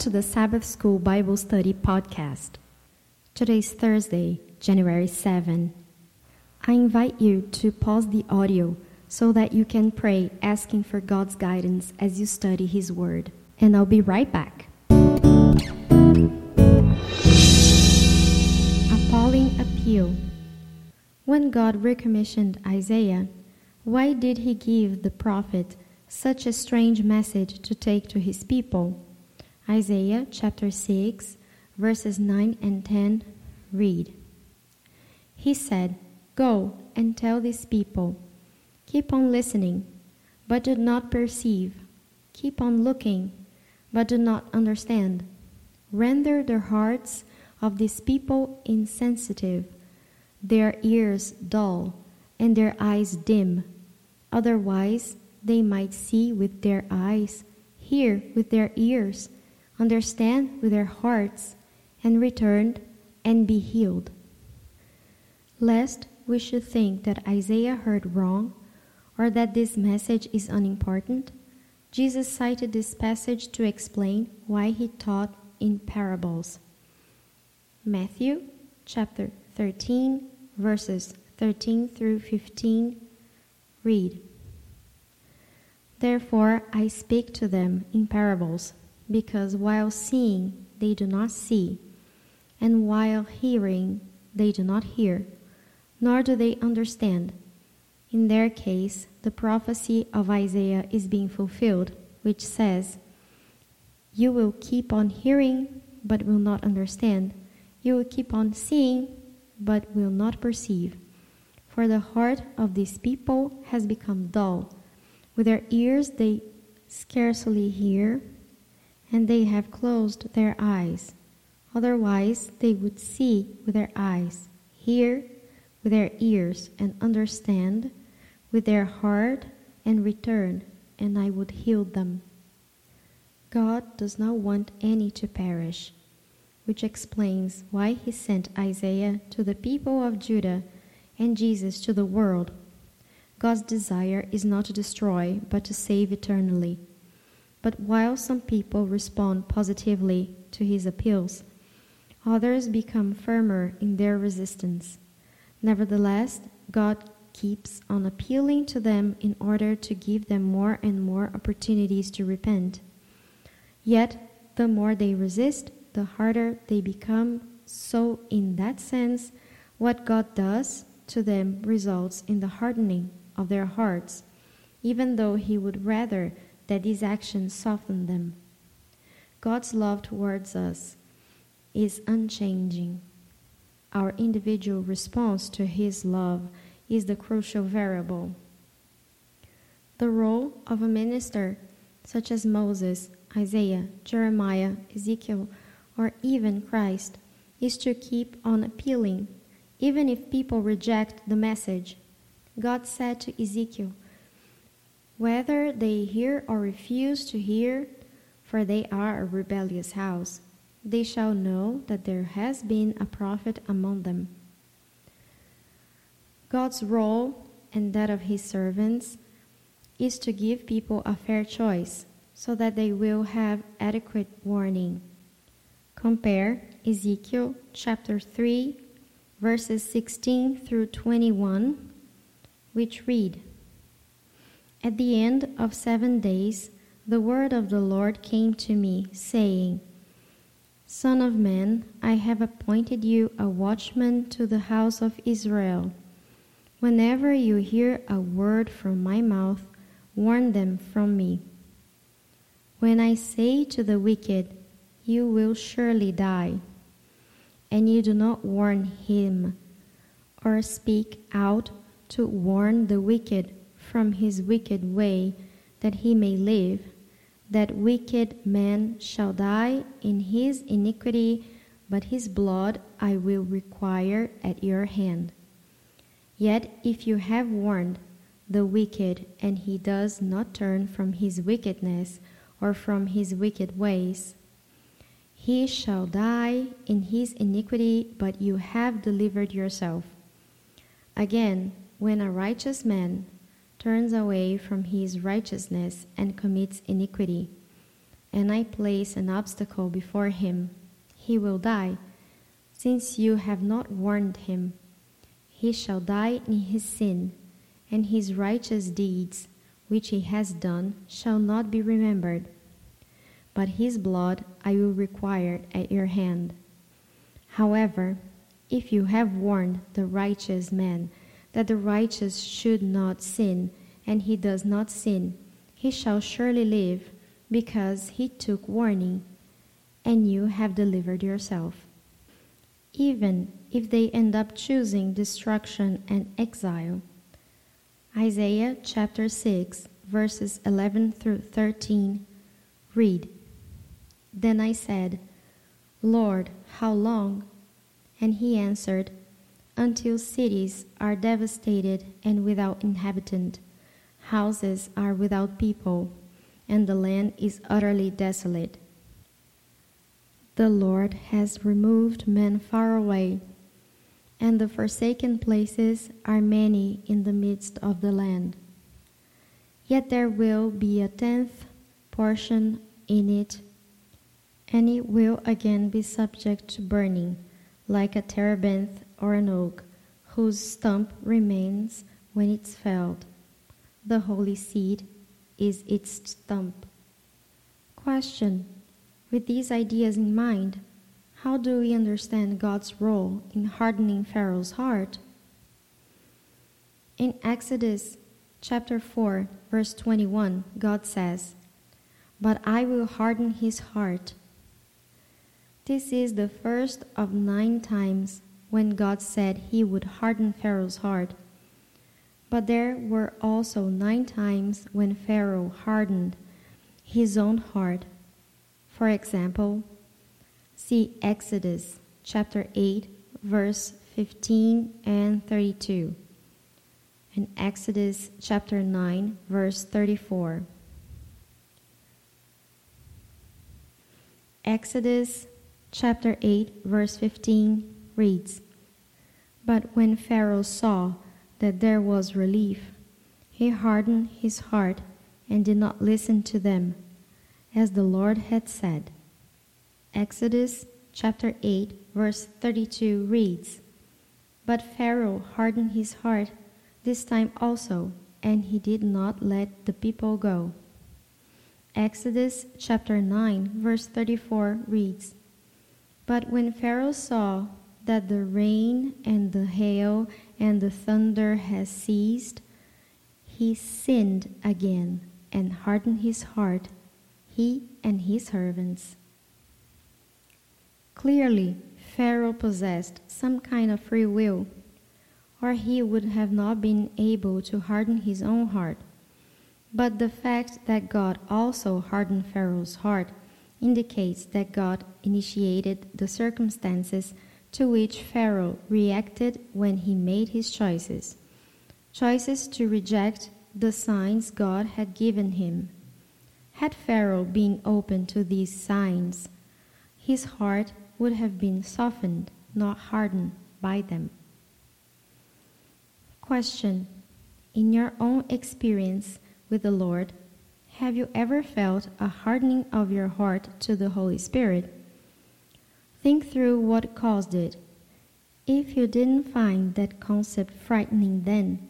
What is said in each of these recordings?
to the Sabbath School Bible Study podcast. Today is Thursday, January 7. I invite you to pause the audio so that you can pray asking for God's guidance as you study His Word. And I'll be right back. Appalling Appeal When God recommissioned Isaiah, why did He give the prophet such a strange message to take to His people? Isaiah chapter 6, verses 9 and 10 read He said, Go and tell these people, keep on listening, but do not perceive, keep on looking, but do not understand. Render the hearts of these people insensitive, their ears dull, and their eyes dim. Otherwise, they might see with their eyes, hear with their ears understand with their hearts, and return and be healed. Lest we should think that Isaiah heard wrong or that this message is unimportant, Jesus cited this passage to explain why he taught in parables. Matthew chapter 13, verses 13 through 15 read Therefore I speak to them in parables because while seeing they do not see, and while hearing they do not hear, nor do they understand. In their case, the prophecy of Isaiah is being fulfilled, which says, You will keep on hearing, but will not understand. You will keep on seeing, but will not perceive. For the heart of these people has become dull. With their ears they scarcely hear and they have closed their eyes. Otherwise, they would see with their eyes, hear with their ears, and understand with their heart, and return, and I would heal them. God does not want any to perish, which explains why he sent Isaiah to the people of Judah and Jesus to the world. God's desire is not to destroy, but to save eternally. But while some people respond positively to his appeals, others become firmer in their resistance. Nevertheless, God keeps on appealing to them in order to give them more and more opportunities to repent. Yet, the more they resist, the harder they become. So, in that sense, what God does to them results in the hardening of their hearts, even though He would rather that these actions soften them. God's love towards us is unchanging. Our individual response to His love is the crucial variable. The role of a minister, such as Moses, Isaiah, Jeremiah, Ezekiel, or even Christ, is to keep on appealing, even if people reject the message. God said to Ezekiel, whether they hear or refuse to hear, for they are a rebellious house, they shall know that there has been a prophet among them. God's role and that of his servants is to give people a fair choice so that they will have adequate warning. Compare Ezekiel chapter 3, verses 16 through 21, which read, at the end of seven days, the word of the Lord came to me, saying, Son of man, I have appointed you a watchman to the house of Israel. Whenever you hear a word from my mouth, warn them from me. When I say to the wicked, You will surely die, and you do not warn him, or speak out to warn the wicked from his wicked way, that he may live. That wicked man shall die in his iniquity, but his blood I will require at your hand. Yet if you have warned the wicked, and he does not turn from his wickedness or from his wicked ways, he shall die in his iniquity, but you have delivered yourself. Again, when a righteous man turns away from his righteousness and commits iniquity. and I place an obstacle before him, he will die, since you have not warned him. He shall die in his sin, and his righteous deeds, which he has done, shall not be remembered. But his blood I will require at your hand. However, if you have warned the righteous man that the righteous should not sin, and he does not sin, he shall surely live, because he took warning, and you have delivered yourself. Even if they end up choosing destruction and exile. Isaiah chapter 6, verses 11 through 13 read Then I said, Lord, how long? And he answered, Until cities are devastated and without inhabitant, houses are without people, and the land is utterly desolate. The Lord has removed men far away, and the forsaken places are many in the midst of the land. Yet there will be a tenth portion in it, and it will again be subject to burning like a terebinth or an oak, whose stump remains when it's felled. The holy seed is its stump. Question With these ideas in mind, how do we understand God's role in hardening Pharaoh's heart? In Exodus chapter 4, verse 21, God says, But I will harden his heart this is the first of nine times when God said he would harden Pharaoh's heart. But there were also nine times when Pharaoh hardened his own heart. For example, see Exodus chapter 8, verse 15 and 32, and Exodus chapter 9, verse 34. Exodus chapter 8, verse 15 reads But when Pharaoh saw that there was relief, he hardened his heart and did not listen to them, as the Lord had said. Exodus chapter 8, verse 32 reads But Pharaoh hardened his heart this time also, and he did not let the people go. Exodus chapter 9, verse 34 reads but when Pharaoh saw that the rain and the hail and the thunder has ceased, he sinned again and hardened his heart, he and his servants. Clearly, Pharaoh possessed some kind of free will, or he would have not been able to harden his own heart. But the fact that God also hardened Pharaoh's heart indicates that God initiated the circumstances to which Pharaoh reacted when he made his choices. Choices to reject the signs God had given him. Had Pharaoh been open to these signs, his heart would have been softened, not hardened by them. Question In your own experience with the Lord, have you ever felt a hardening of your heart to the Holy Spirit? Think through what caused it. If you didn't find that concept frightening then,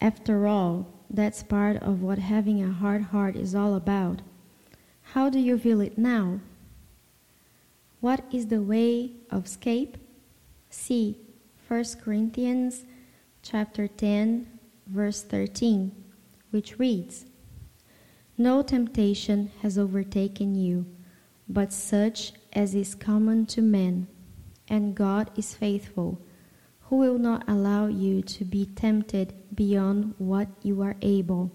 after all, that's part of what having a hard heart is all about. How do you feel it now? What is the way of escape? See 1 Corinthians chapter 10 verse 13, which reads, no temptation has overtaken you, but such as is common to men. And God is faithful, who will not allow you to be tempted beyond what you are able,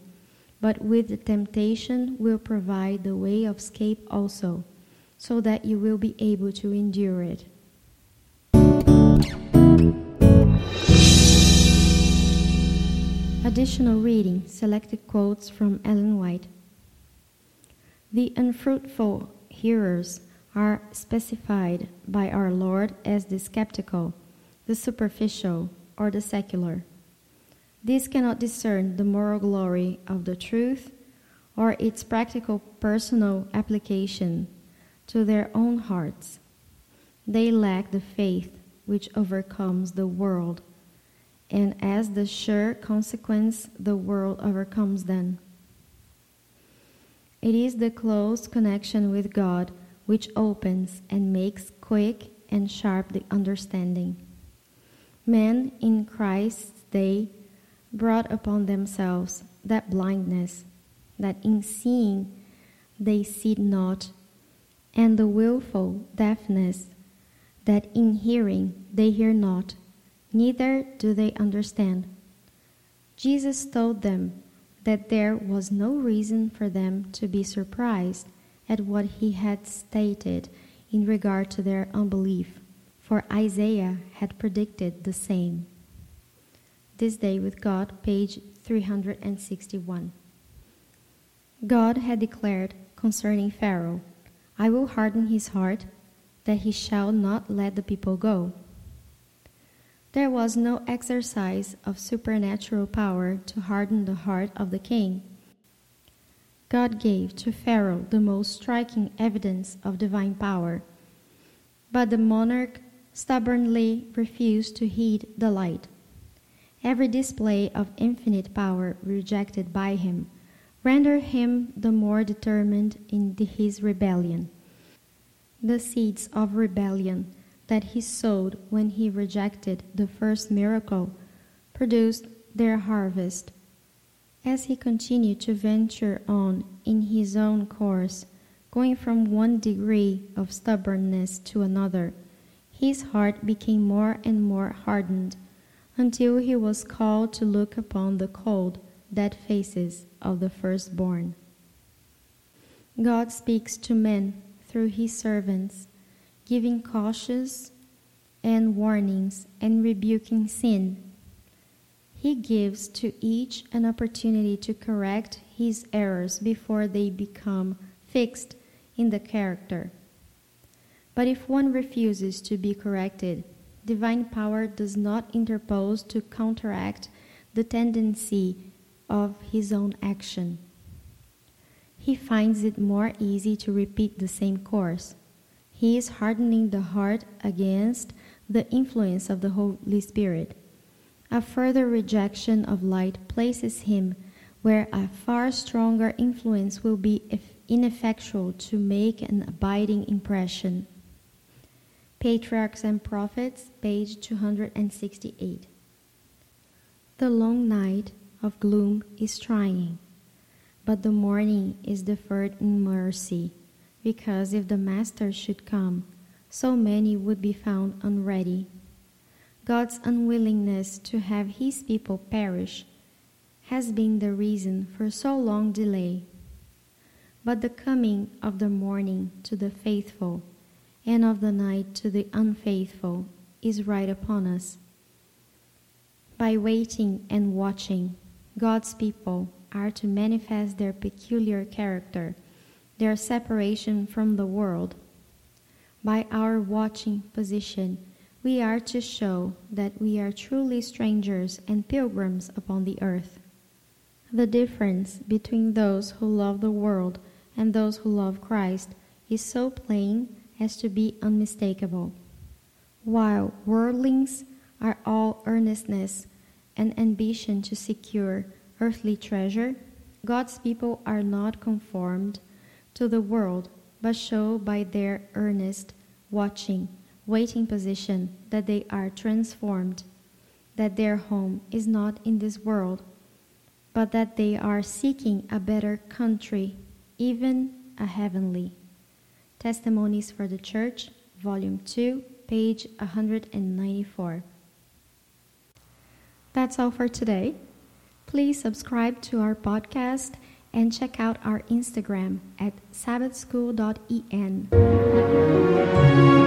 but with the temptation will provide the way of escape also, so that you will be able to endure it. Additional reading selected quotes from Ellen White. The unfruitful hearers are specified by our Lord as the skeptical, the superficial, or the secular. These cannot discern the moral glory of the truth or its practical personal application to their own hearts. They lack the faith which overcomes the world, and as the sure consequence, the world overcomes them. It is the close connection with God which opens and makes quick and sharp the understanding. Men in Christ's day brought upon themselves that blindness, that in seeing they see not, and the wilful deafness, that in hearing they hear not, neither do they understand. Jesus told them that there was no reason for them to be surprised at what he had stated in regard to their unbelief, for Isaiah had predicted the same. This Day with God, page 361. God had declared concerning Pharaoh, I will harden his heart, that he shall not let the people go. There was no exercise of supernatural power to harden the heart of the king. God gave to Pharaoh the most striking evidence of divine power, but the monarch stubbornly refused to heed the light. Every display of infinite power rejected by him rendered him the more determined in his rebellion. The seeds of rebellion that he sowed when he rejected the first miracle produced their harvest. As he continued to venture on in his own course, going from one degree of stubbornness to another, his heart became more and more hardened until he was called to look upon the cold, dead faces of the firstborn. God speaks to men through his servants giving cautions and warnings and rebuking sin. He gives to each an opportunity to correct his errors before they become fixed in the character. But if one refuses to be corrected, divine power does not interpose to counteract the tendency of his own action. He finds it more easy to repeat the same course. He is hardening the heart against the influence of the Holy Spirit. A further rejection of light places him where a far stronger influence will be ineffectual to make an abiding impression. Patriarchs and Prophets, page 268. The long night of gloom is trying, but the morning is deferred in mercy because if the Master should come, so many would be found unready. God's unwillingness to have his people perish has been the reason for so long delay. But the coming of the morning to the faithful and of the night to the unfaithful is right upon us. By waiting and watching, God's people are to manifest their peculiar character their separation from the world. By our watching position, we are to show that we are truly strangers and pilgrims upon the earth. The difference between those who love the world and those who love Christ is so plain as to be unmistakable. While worldlings are all earnestness and ambition to secure earthly treasure, God's people are not conformed to the world, but show by their earnest, watching, waiting position that they are transformed, that their home is not in this world, but that they are seeking a better country, even a heavenly. Testimonies for the Church, Volume 2, page 194. That's all for today. Please subscribe to our podcast and check out our Instagram at sabbathschool.en.